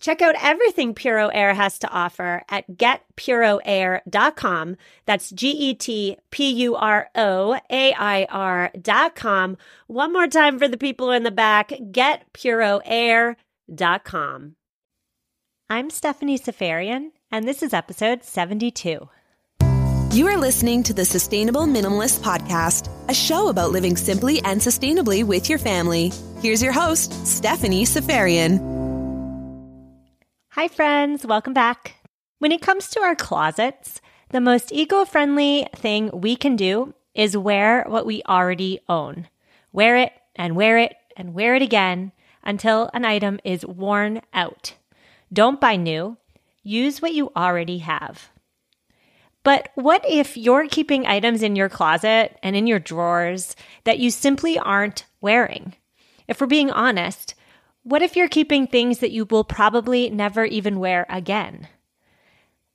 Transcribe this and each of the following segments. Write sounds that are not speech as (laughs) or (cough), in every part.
Check out everything Puro Air has to offer at getpuroair.com. That's G E T P U R O A I R.com. One more time for the people in the back getpuroair.com. I'm Stephanie Seferian, and this is episode 72. You are listening to the Sustainable Minimalist Podcast, a show about living simply and sustainably with your family. Here's your host, Stephanie Seferian. Hi, friends. Welcome back. When it comes to our closets, the most eco friendly thing we can do is wear what we already own. Wear it and wear it and wear it again until an item is worn out. Don't buy new, use what you already have. But what if you're keeping items in your closet and in your drawers that you simply aren't wearing? If we're being honest, what if you're keeping things that you will probably never even wear again?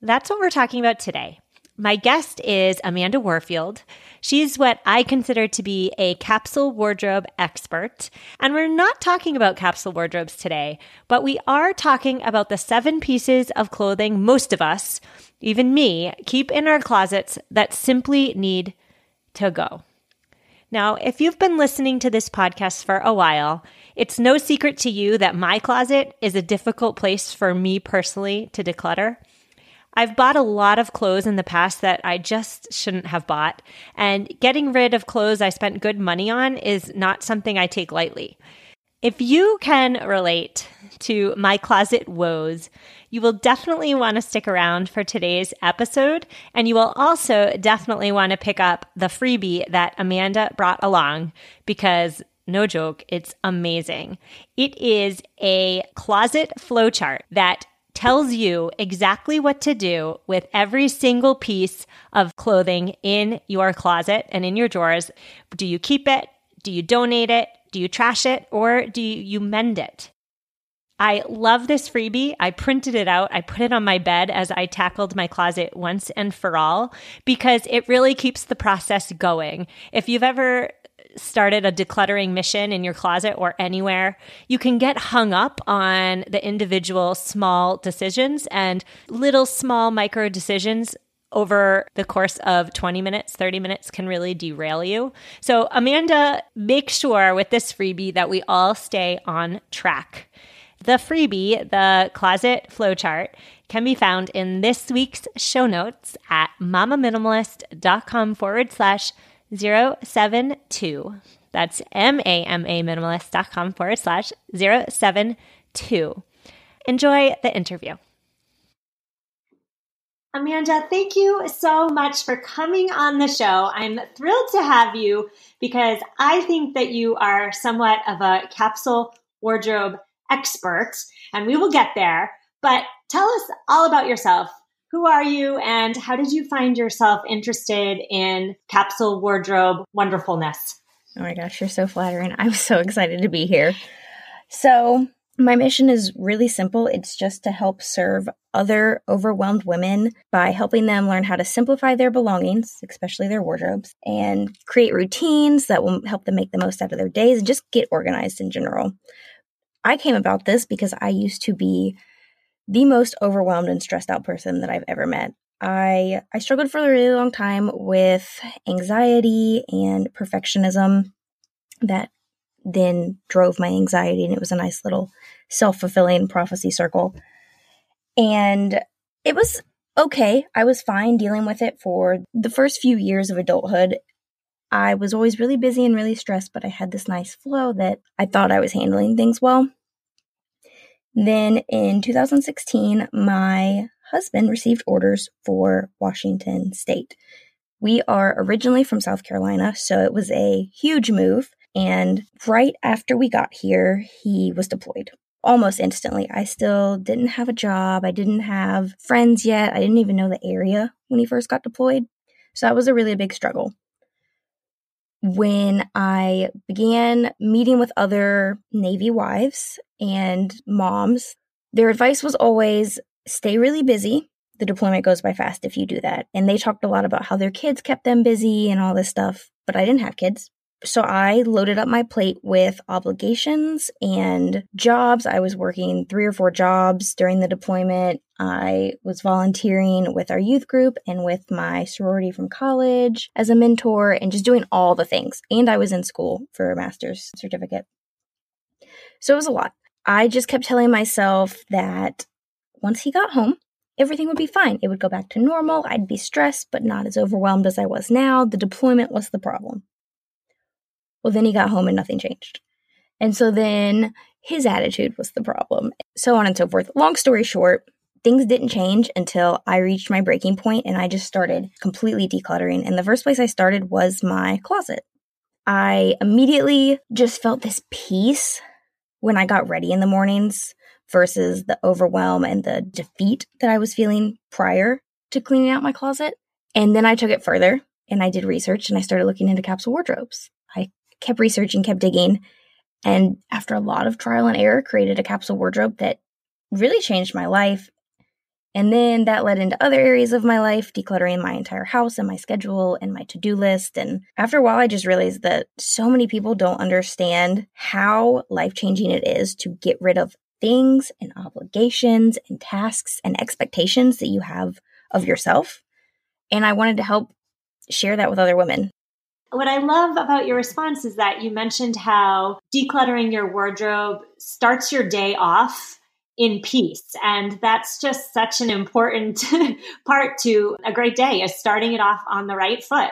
That's what we're talking about today. My guest is Amanda Warfield. She's what I consider to be a capsule wardrobe expert. And we're not talking about capsule wardrobes today, but we are talking about the seven pieces of clothing most of us, even me, keep in our closets that simply need to go. Now, if you've been listening to this podcast for a while, it's no secret to you that my closet is a difficult place for me personally to declutter. I've bought a lot of clothes in the past that I just shouldn't have bought, and getting rid of clothes I spent good money on is not something I take lightly. If you can relate to my closet woes, you will definitely want to stick around for today's episode, and you will also definitely want to pick up the freebie that Amanda brought along because no joke, it's amazing. It is a closet flowchart that tells you exactly what to do with every single piece of clothing in your closet and in your drawers. Do you keep it? Do you donate it? Do you trash it? Or do you mend it? I love this freebie. I printed it out. I put it on my bed as I tackled my closet once and for all because it really keeps the process going. If you've ever started a decluttering mission in your closet or anywhere, you can get hung up on the individual small decisions and little small micro decisions over the course of 20 minutes, 30 minutes can really derail you. So, Amanda, make sure with this freebie that we all stay on track. The freebie, the closet flowchart, can be found in this week's show notes at mamaminimalist.com forward slash 072. That's M A M A minimalist.com forward slash 072. Enjoy the interview. Amanda, thank you so much for coming on the show. I'm thrilled to have you because I think that you are somewhat of a capsule wardrobe expert, and we will get there. But tell us all about yourself. Who are you and how did you find yourself interested in capsule wardrobe wonderfulness? Oh my gosh, you're so flattering. I'm so excited to be here. So, my mission is really simple. It's just to help serve other overwhelmed women by helping them learn how to simplify their belongings, especially their wardrobes, and create routines that will help them make the most out of their days and just get organized in general. I came about this because I used to be the most overwhelmed and stressed out person that I've ever met. I I struggled for a really long time with anxiety and perfectionism that then drove my anxiety and it was a nice little self-fulfilling prophecy circle. And it was okay. I was fine dealing with it for the first few years of adulthood. I was always really busy and really stressed, but I had this nice flow that I thought I was handling things well. Then in 2016, my husband received orders for Washington State. We are originally from South Carolina, so it was a huge move. And right after we got here, he was deployed almost instantly. I still didn't have a job. I didn't have friends yet. I didn't even know the area when he first got deployed. So that was a really big struggle. When I began meeting with other Navy wives and moms, their advice was always stay really busy. The deployment goes by fast if you do that. And they talked a lot about how their kids kept them busy and all this stuff, but I didn't have kids. So I loaded up my plate with obligations and jobs. I was working three or four jobs during the deployment. I was volunteering with our youth group and with my sorority from college as a mentor and just doing all the things. And I was in school for a master's certificate. So it was a lot. I just kept telling myself that once he got home, everything would be fine. It would go back to normal. I'd be stressed, but not as overwhelmed as I was now. The deployment was the problem. Well, then he got home and nothing changed. And so then his attitude was the problem, so on and so forth. Long story short, things didn't change until I reached my breaking point and I just started completely decluttering. And the first place I started was my closet. I immediately just felt this peace when I got ready in the mornings versus the overwhelm and the defeat that I was feeling prior to cleaning out my closet. And then I took it further and I did research and I started looking into capsule wardrobes. Kept researching, kept digging, and after a lot of trial and error, created a capsule wardrobe that really changed my life. And then that led into other areas of my life, decluttering my entire house and my schedule and my to do list. And after a while, I just realized that so many people don't understand how life changing it is to get rid of things and obligations and tasks and expectations that you have of yourself. And I wanted to help share that with other women what I love about your response is that you mentioned how decluttering your wardrobe starts your day off in peace. And that's just such an important (laughs) part to a great day is starting it off on the right foot.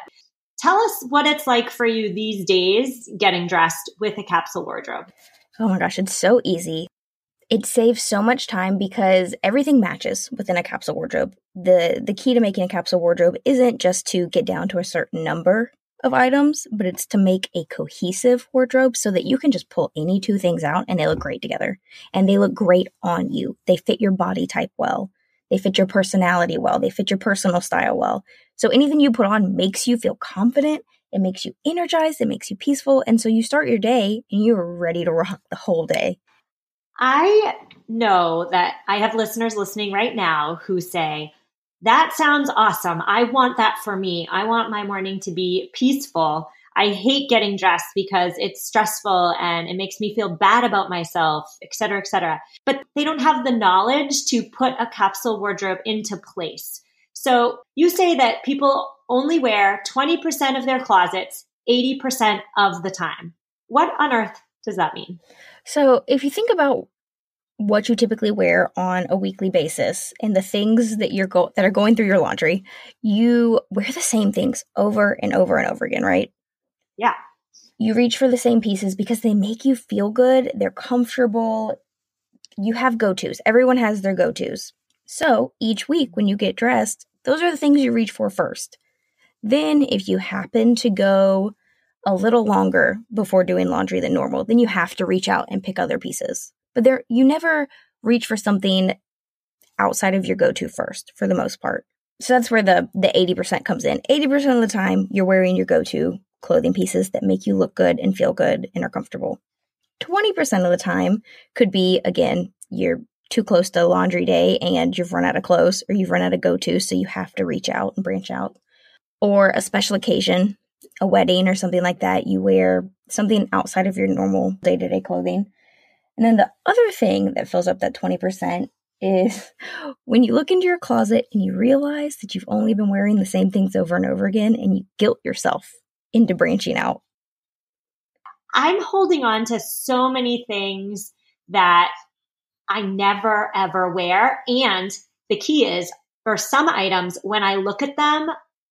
Tell us what it's like for you these days getting dressed with a capsule wardrobe. Oh my gosh, it's so easy. It saves so much time because everything matches within a capsule wardrobe. The the key to making a capsule wardrobe isn't just to get down to a certain number of items, but it's to make a cohesive wardrobe so that you can just pull any two things out and they look great together. And they look great on you. They fit your body type well. They fit your personality well. They fit your personal style well. So anything you put on makes you feel confident. It makes you energized. It makes you peaceful. And so you start your day and you're ready to rock the whole day. I know that I have listeners listening right now who say, that sounds awesome. I want that for me. I want my morning to be peaceful. I hate getting dressed because it's stressful and it makes me feel bad about myself, et cetera, et cetera. But they don't have the knowledge to put a capsule wardrobe into place. So you say that people only wear 20% of their closets 80% of the time. What on earth does that mean? So if you think about what you typically wear on a weekly basis and the things that you're go- that are going through your laundry, you wear the same things over and over and over again, right? Yeah. You reach for the same pieces because they make you feel good, they're comfortable. You have go-tos. Everyone has their go-tos. So, each week when you get dressed, those are the things you reach for first. Then, if you happen to go a little longer before doing laundry than normal, then you have to reach out and pick other pieces but there you never reach for something outside of your go-to first for the most part. So that's where the the 80% comes in. 80% of the time you're wearing your go-to clothing pieces that make you look good and feel good and are comfortable. 20% of the time could be again you're too close to laundry day and you've run out of clothes or you've run out of go-to so you have to reach out and branch out. Or a special occasion, a wedding or something like that, you wear something outside of your normal day-to-day clothing and then the other thing that fills up that 20% is when you look into your closet and you realize that you've only been wearing the same things over and over again and you guilt yourself into branching out. I'm holding on to so many things that I never ever wear. And the key is for some items, when I look at them,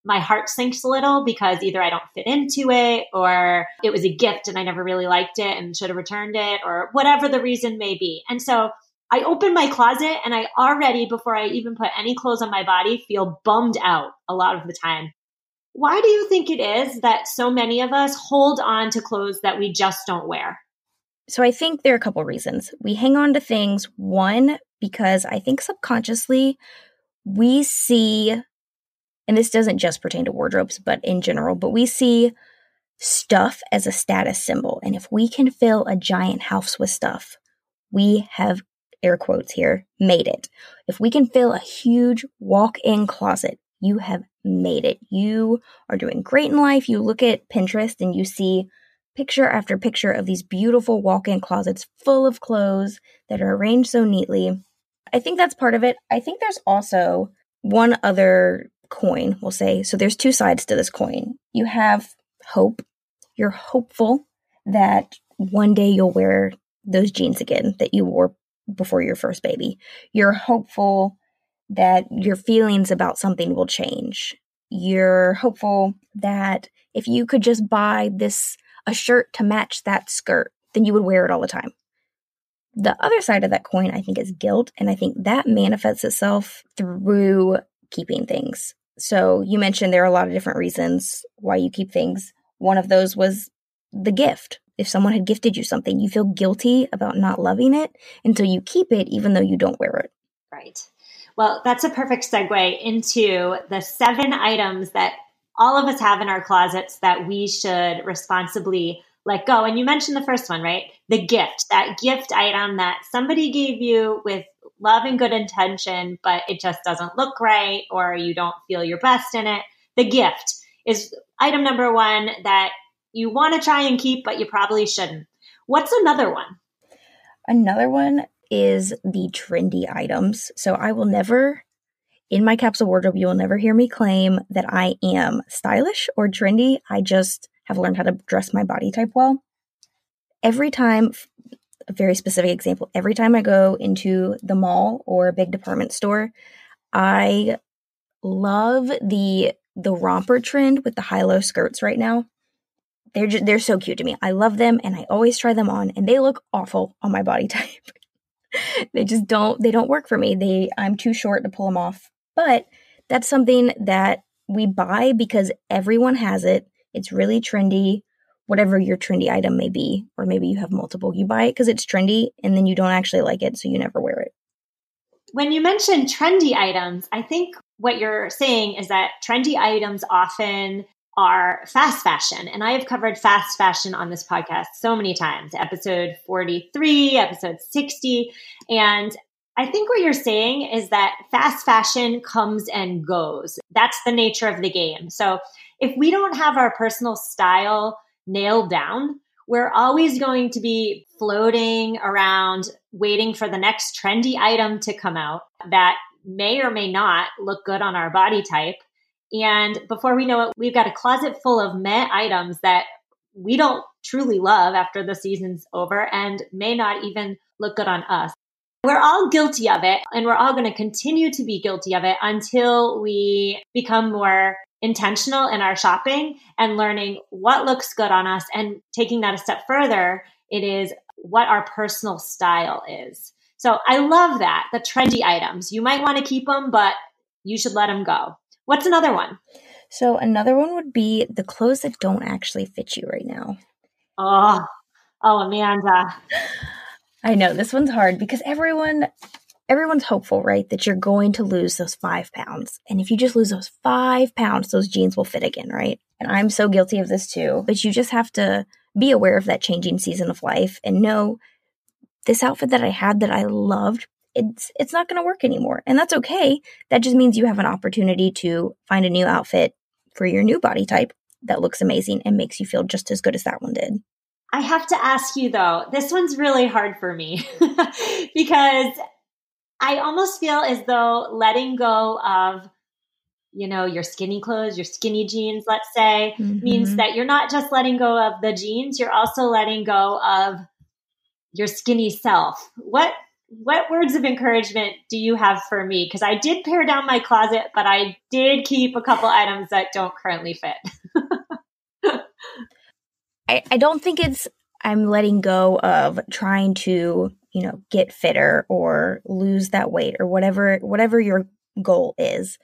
my heart sinks a little because either I don't fit into it or it was a gift and I never really liked it and should have returned it or whatever the reason may be. And so I open my closet and I already, before I even put any clothes on my body, feel bummed out a lot of the time. Why do you think it is that so many of us hold on to clothes that we just don't wear? So I think there are a couple reasons. We hang on to things, one, because I think subconsciously we see, and this doesn't just pertain to wardrobes, but in general, but we see stuff as a status symbol. And if we can fill a giant house with stuff, we have air quotes here, made it. If we can fill a huge walk in closet, you have made it. You are doing great in life. You look at Pinterest and you see picture after picture of these beautiful walk in closets full of clothes that are arranged so neatly. I think that's part of it. I think there's also one other coin, we'll say. So there's two sides to this coin. You have hope. You're hopeful that one day you'll wear those jeans again that you wore before your first baby. You're hopeful that your feelings about something will change. You're hopeful that if you could just buy this a shirt to match that skirt, then you would wear it all the time. The other side of that coin, I think, is guilt. And I think that manifests itself through keeping things. So you mentioned there are a lot of different reasons why you keep things. One of those was the gift. If someone had gifted you something, you feel guilty about not loving it until you keep it, even though you don't wear it. Right. Well, that's a perfect segue into the seven items that all of us have in our closets that we should responsibly let go. And you mentioned the first one, right? The gift, that gift item that somebody gave you with love and good intention, but it just doesn't look right or you don't feel your best in it. The gift is item number one that you want to try and keep, but you probably shouldn't. What's another one? Another one is the trendy items. So I will never, in my capsule wardrobe, you will never hear me claim that I am stylish or trendy. I just have learned how to dress my body type well. Every time, a very specific example, every time I go into the mall or a big department store, I love the the romper trend with the high low skirts right now. They're just, they're so cute to me. I love them and I always try them on and they look awful on my body (laughs) type. they just don't they don't work for me. They I'm too short to pull them off. But that's something that we buy because everyone has it. It's really trendy, whatever your trendy item may be, or maybe you have multiple. You buy it because it's trendy and then you don't actually like it, so you never wear it. When you mention trendy items, I think what you're saying is that trendy items often are fast fashion. And I have covered fast fashion on this podcast so many times, episode 43, episode 60. And I think what you're saying is that fast fashion comes and goes. That's the nature of the game. So if we don't have our personal style nailed down, we're always going to be floating around waiting for the next trendy item to come out that may or may not look good on our body type and before we know it, we've got a closet full of meh items that we don't truly love after the season's over and may not even look good on us. We're all guilty of it and we're all going to continue to be guilty of it until we become more intentional in our shopping and learning what looks good on us and taking that a step further. It is what our personal style is. So I love that. The trendy items. You might want to keep them, but you should let them go. What's another one? So another one would be the clothes that don't actually fit you right now. Oh, oh, Amanda. (sighs) I know this one's hard because everyone everyone's hopeful, right, that you're going to lose those five pounds. And if you just lose those five pounds, those jeans will fit again, right? And I'm so guilty of this too. But you just have to be aware of that changing season of life and know this outfit that I had that I loved it's it's not going to work anymore. And that's okay. That just means you have an opportunity to find a new outfit for your new body type that looks amazing and makes you feel just as good as that one did. I have to ask you though, this one's really hard for me (laughs) because I almost feel as though letting go of you know, your skinny clothes, your skinny jeans, let's say, mm-hmm. means that you're not just letting go of the jeans, you're also letting go of your skinny self. What what words of encouragement do you have for me? Because I did pare down my closet, but I did keep a couple items that don't currently fit. (laughs) I, I don't think it's I'm letting go of trying to you know, get fitter or lose that weight or whatever whatever your goal is.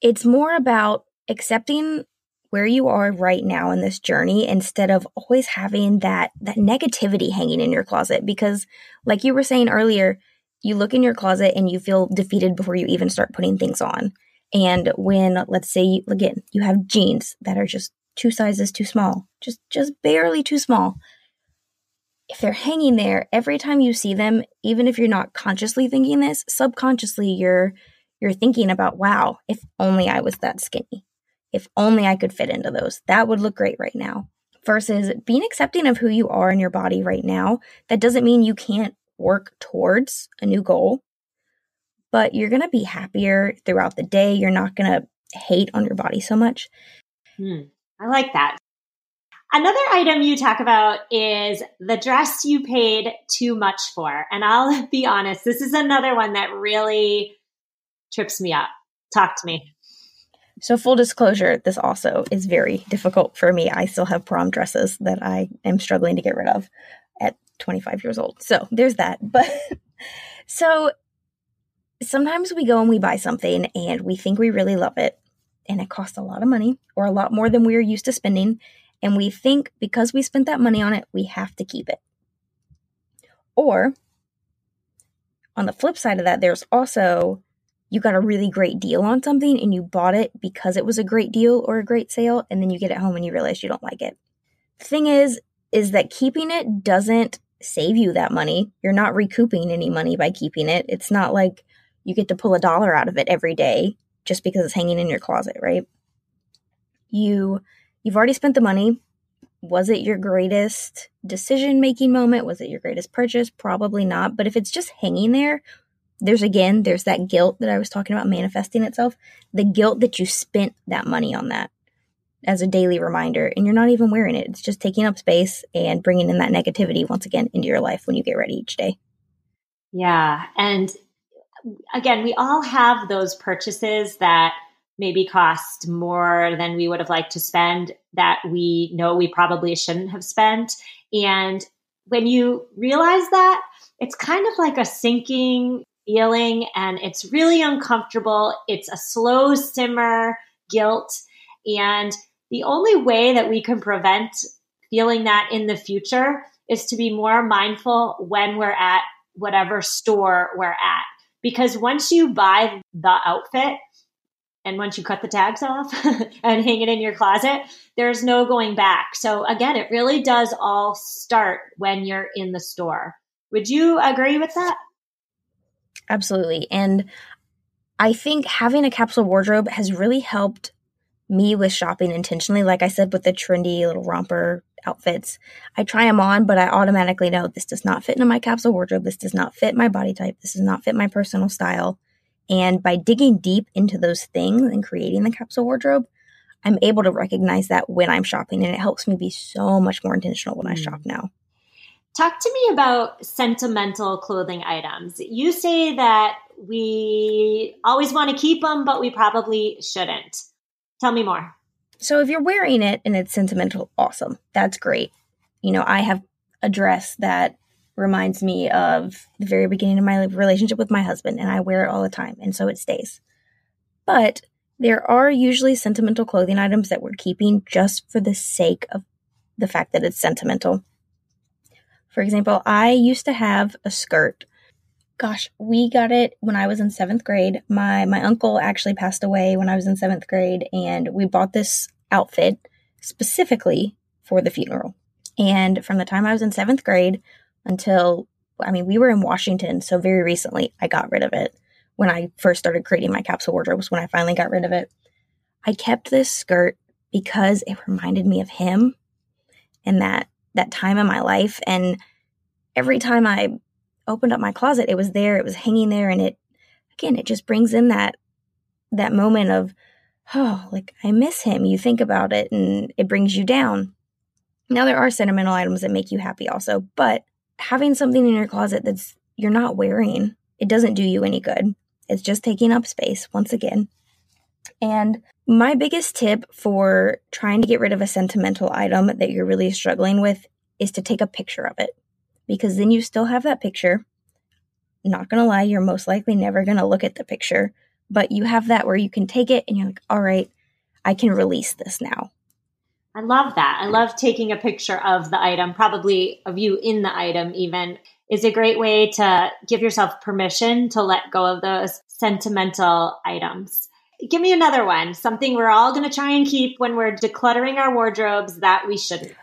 It's more about accepting where you are right now in this journey instead of always having that that negativity hanging in your closet because like you were saying earlier you look in your closet and you feel defeated before you even start putting things on and when let's say again you have jeans that are just two sizes too small just just barely too small if they're hanging there every time you see them even if you're not consciously thinking this subconsciously you're you're thinking about wow if only i was that skinny if only I could fit into those. That would look great right now. Versus being accepting of who you are in your body right now. That doesn't mean you can't work towards a new goal, but you're going to be happier throughout the day. You're not going to hate on your body so much. Hmm. I like that. Another item you talk about is the dress you paid too much for. And I'll (laughs) be honest, this is another one that really trips me up. Talk to me. So, full disclosure, this also is very difficult for me. I still have prom dresses that I am struggling to get rid of at 25 years old. So, there's that. (laughs) But so sometimes we go and we buy something and we think we really love it and it costs a lot of money or a lot more than we're used to spending. And we think because we spent that money on it, we have to keep it. Or on the flip side of that, there's also you got a really great deal on something and you bought it because it was a great deal or a great sale and then you get it home and you realize you don't like it. The thing is is that keeping it doesn't save you that money. You're not recouping any money by keeping it. It's not like you get to pull a dollar out of it every day just because it's hanging in your closet, right? You you've already spent the money. Was it your greatest decision making moment? Was it your greatest purchase? Probably not. But if it's just hanging there, there's again, there's that guilt that I was talking about manifesting itself. The guilt that you spent that money on that as a daily reminder, and you're not even wearing it. It's just taking up space and bringing in that negativity once again into your life when you get ready each day. Yeah. And again, we all have those purchases that maybe cost more than we would have liked to spend that we know we probably shouldn't have spent. And when you realize that, it's kind of like a sinking feeling and it's really uncomfortable. It's a slow simmer guilt. And the only way that we can prevent feeling that in the future is to be more mindful when we're at whatever store we're at. Because once you buy the outfit, and once you cut the tags off (laughs) and hang it in your closet, there's no going back. So, again, it really does all start when you're in the store. Would you agree with that? Absolutely. And I think having a capsule wardrobe has really helped me with shopping intentionally. Like I said, with the trendy little romper outfits, I try them on, but I automatically know this does not fit into my capsule wardrobe. This does not fit my body type. This does not fit my personal style. And by digging deep into those things and creating the capsule wardrobe, I'm able to recognize that when I'm shopping, and it helps me be so much more intentional when mm. I shop now. Talk to me about sentimental clothing items. You say that we always want to keep them, but we probably shouldn't. Tell me more. So, if you're wearing it and it's sentimental, awesome. That's great. You know, I have a dress that reminds me of the very beginning of my relationship with my husband, and I wear it all the time, and so it stays. But there are usually sentimental clothing items that we're keeping just for the sake of the fact that it's sentimental. For example, I used to have a skirt. Gosh, we got it when I was in seventh grade. My my uncle actually passed away when I was in seventh grade, and we bought this outfit specifically for the funeral. And from the time I was in seventh grade until I mean, we were in Washington, so very recently I got rid of it. When I first started creating my capsule wardrobes, when I finally got rid of it, I kept this skirt because it reminded me of him and that that time in my life. And every time I opened up my closet, it was there, it was hanging there. And it, again, it just brings in that, that moment of, oh, like I miss him. You think about it and it brings you down. Now, there are sentimental items that make you happy also, but having something in your closet that's you're not wearing, it doesn't do you any good. It's just taking up space once again. And my biggest tip for trying to get rid of a sentimental item that you're really struggling with is to take a picture of it because then you still have that picture. Not gonna lie, you're most likely never gonna look at the picture, but you have that where you can take it and you're like, all right, I can release this now. I love that. I love taking a picture of the item, probably of you in the item, even is a great way to give yourself permission to let go of those sentimental items. Give me another one, something we're all going to try and keep when we're decluttering our wardrobes that we shouldn't.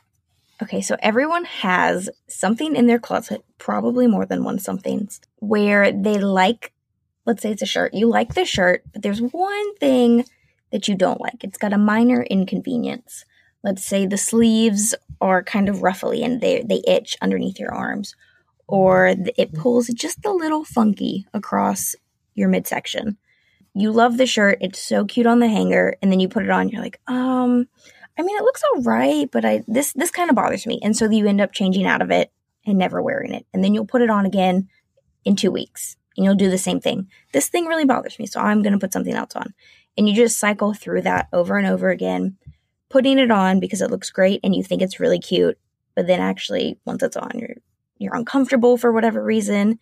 Okay, so everyone has something in their closet, probably more than one something, where they like, let's say it's a shirt. You like the shirt, but there's one thing that you don't like. It's got a minor inconvenience. Let's say the sleeves are kind of ruffly and they, they itch underneath your arms, or it pulls just a little funky across your midsection. You love the shirt, it's so cute on the hanger, and then you put it on, you're like, um, I mean, it looks all right, but I this this kind of bothers me, and so you end up changing out of it and never wearing it, and then you'll put it on again in two weeks, and you'll do the same thing. This thing really bothers me, so I'm going to put something else on, and you just cycle through that over and over again, putting it on because it looks great and you think it's really cute, but then actually once it's on, you're you're uncomfortable for whatever reason.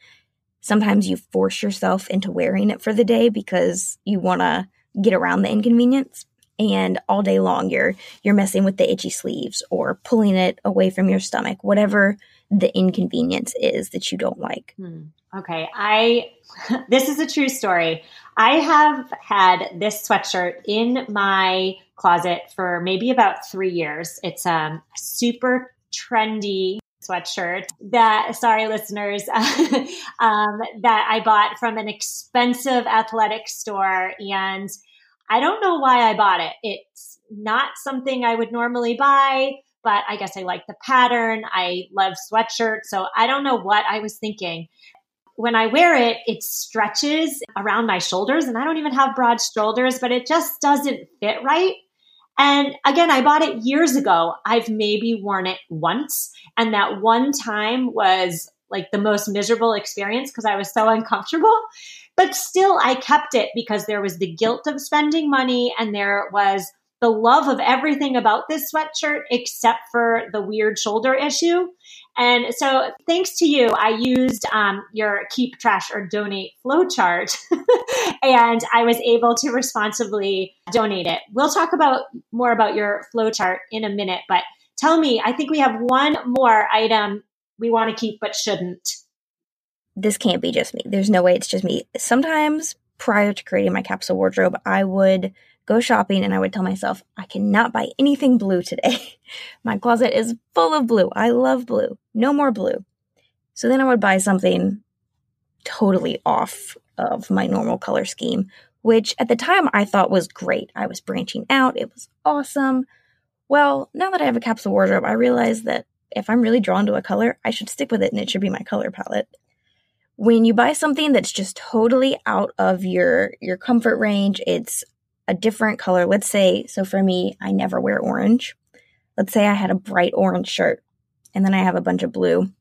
Sometimes you force yourself into wearing it for the day because you want to get around the inconvenience and all day long you're you're messing with the itchy sleeves or pulling it away from your stomach whatever the inconvenience is that you don't like hmm. okay i (laughs) this is a true story i have had this sweatshirt in my closet for maybe about three years it's a um, super trendy sweatshirt that sorry listeners (laughs) um, that i bought from an expensive athletic store and I don't know why I bought it. It's not something I would normally buy, but I guess I like the pattern. I love sweatshirts. So I don't know what I was thinking. When I wear it, it stretches around my shoulders, and I don't even have broad shoulders, but it just doesn't fit right. And again, I bought it years ago. I've maybe worn it once. And that one time was like the most miserable experience because I was so (laughs) uncomfortable. But still, I kept it because there was the guilt of spending money and there was the love of everything about this sweatshirt except for the weird shoulder issue. And so, thanks to you, I used um, your keep trash or donate flowchart, (laughs) and I was able to responsibly donate it. We'll talk about more about your flowchart in a minute, but tell me, I think we have one more item we want to keep but shouldn't this can't be just me. There's no way it's just me. Sometimes prior to creating my capsule wardrobe, I would go shopping and I would tell myself, I cannot buy anything blue today. (laughs) my closet is full of blue. I love blue. No more blue. So then I would buy something totally off of my normal color scheme, which at the time I thought was great. I was branching out. It was awesome. Well, now that I have a capsule wardrobe, I realize that if I'm really drawn to a color, I should stick with it and it should be my color palette when you buy something that's just totally out of your your comfort range it's a different color. Let's say so for me i never wear orange. Let's say i had a bright orange shirt and then i have a bunch of blue.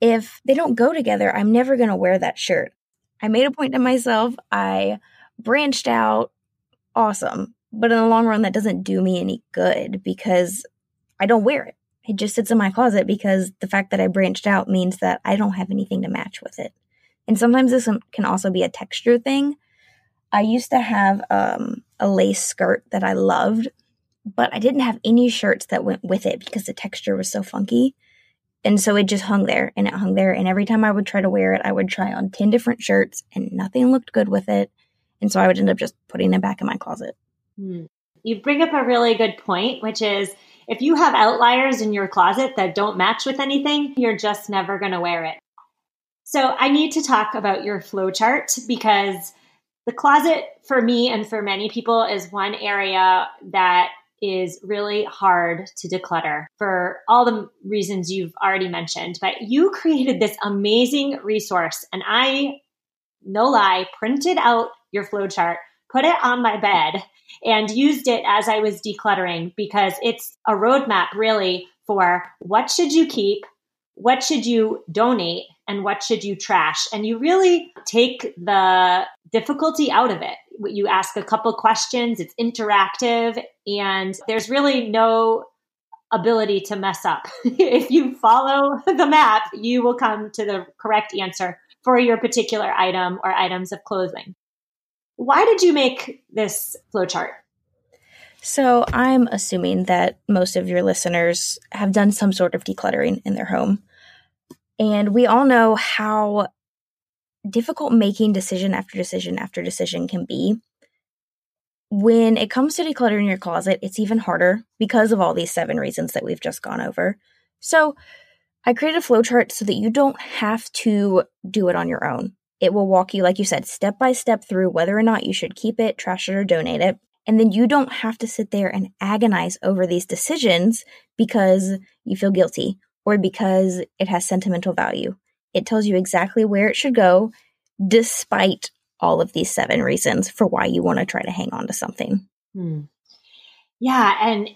If they don't go together i'm never going to wear that shirt. I made a point to myself. I branched out. Awesome. But in the long run that doesn't do me any good because i don't wear it. It just sits in my closet because the fact that I branched out means that I don't have anything to match with it. And sometimes this can also be a texture thing. I used to have um, a lace skirt that I loved, but I didn't have any shirts that went with it because the texture was so funky. And so it just hung there and it hung there. And every time I would try to wear it, I would try on 10 different shirts and nothing looked good with it. And so I would end up just putting it back in my closet. Hmm. You bring up a really good point, which is if you have outliers in your closet that don't match with anything, you're just never going to wear it. So I need to talk about your flow chart because the closet for me and for many people is one area that is really hard to declutter for all the reasons you've already mentioned. But you created this amazing resource, and I, no lie, printed out your flow chart, put it on my bed, and used it as I was decluttering because it's a roadmap really for what should you keep, what should you donate, and what should you trash. And you really take the difficulty out of it. You ask a couple questions, it's interactive, and there's really no ability to mess up. (laughs) if you follow the map, you will come to the correct answer for your particular item or items of clothing. Why did you make this flowchart? So, I'm assuming that most of your listeners have done some sort of decluttering in their home. And we all know how difficult making decision after decision after decision can be. When it comes to decluttering your closet, it's even harder because of all these seven reasons that we've just gone over. So, I created a flowchart so that you don't have to do it on your own. It will walk you, like you said, step by step through whether or not you should keep it, trash it, or donate it. And then you don't have to sit there and agonize over these decisions because you feel guilty or because it has sentimental value. It tells you exactly where it should go, despite all of these seven reasons for why you want to try to hang on to something. Hmm. Yeah. And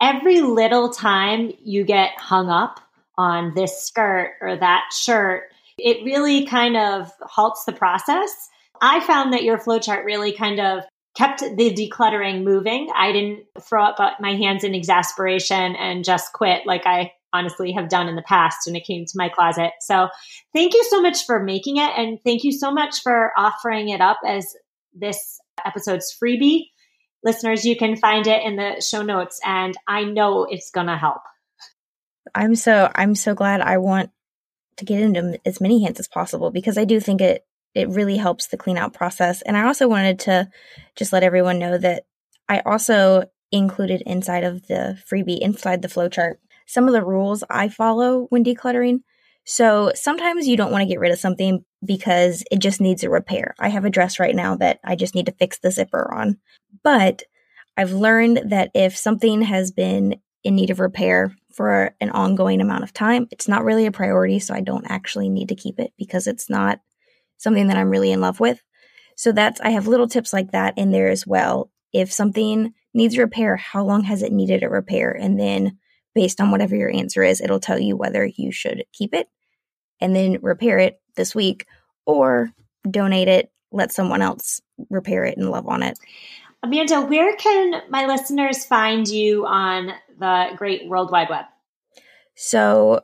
every little time you get hung up on this skirt or that shirt, it really kind of halts the process. I found that your flowchart really kind of kept the decluttering moving. I didn't throw up my hands in exasperation and just quit like I honestly have done in the past when it came to my closet. So thank you so much for making it. And thank you so much for offering it up as this episode's freebie. Listeners, you can find it in the show notes and I know it's going to help. I'm so I'm so glad I want to get into as many hands as possible because I do think it it really helps the clean out process. And I also wanted to just let everyone know that I also included inside of the freebie inside the flowchart some of the rules I follow when decluttering. So sometimes you don't want to get rid of something because it just needs a repair. I have a dress right now that I just need to fix the zipper on. But I've learned that if something has been in need of repair for an ongoing amount of time, it's not really a priority. So I don't actually need to keep it because it's not something that I'm really in love with. So that's, I have little tips like that in there as well. If something needs repair, how long has it needed a repair? And then based on whatever your answer is, it'll tell you whether you should keep it and then repair it this week or donate it, let someone else repair it and love on it. Amanda, where can my listeners find you on the great World Wide Web? So,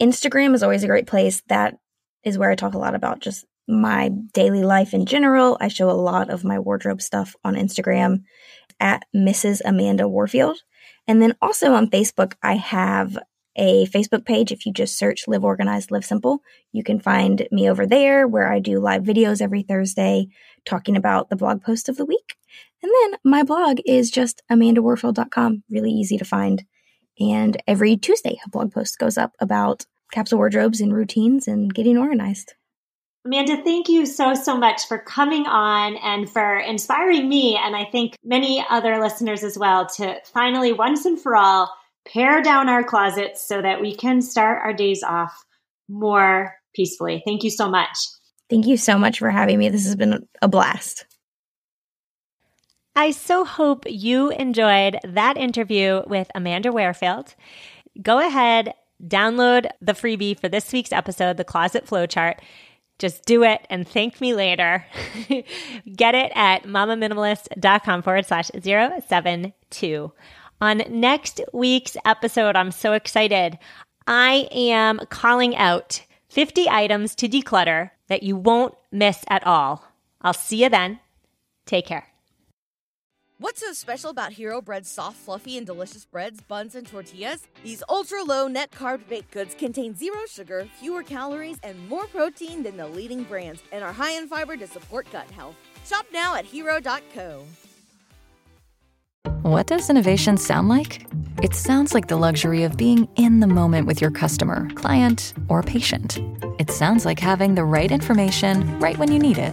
Instagram is always a great place. That is where I talk a lot about just my daily life in general. I show a lot of my wardrobe stuff on Instagram at Mrs. Amanda Warfield. And then also on Facebook, I have a Facebook page. If you just search Live Organized, Live Simple, you can find me over there where I do live videos every Thursday talking about the blog post of the week. And then my blog is just amandawarfield.com, really easy to find. And every Tuesday, a blog post goes up about capsule wardrobes and routines and getting organized. Amanda, thank you so, so much for coming on and for inspiring me, and I think many other listeners as well, to finally, once and for all, pare down our closets so that we can start our days off more peacefully. Thank you so much. Thank you so much for having me. This has been a blast. I so hope you enjoyed that interview with Amanda Warfield. Go ahead, download the freebie for this week's episode, the Closet Flowchart. Just do it and thank me later. (laughs) Get it at mamaminimalist.com forward slash 072. On next week's episode, I'm so excited. I am calling out 50 items to declutter that you won't miss at all. I'll see you then. Take care. What's so special about Hero Bread's soft, fluffy, and delicious breads, buns, and tortillas? These ultra low net carb baked goods contain zero sugar, fewer calories, and more protein than the leading brands, and are high in fiber to support gut health. Shop now at hero.co. What does innovation sound like? It sounds like the luxury of being in the moment with your customer, client, or patient. It sounds like having the right information right when you need it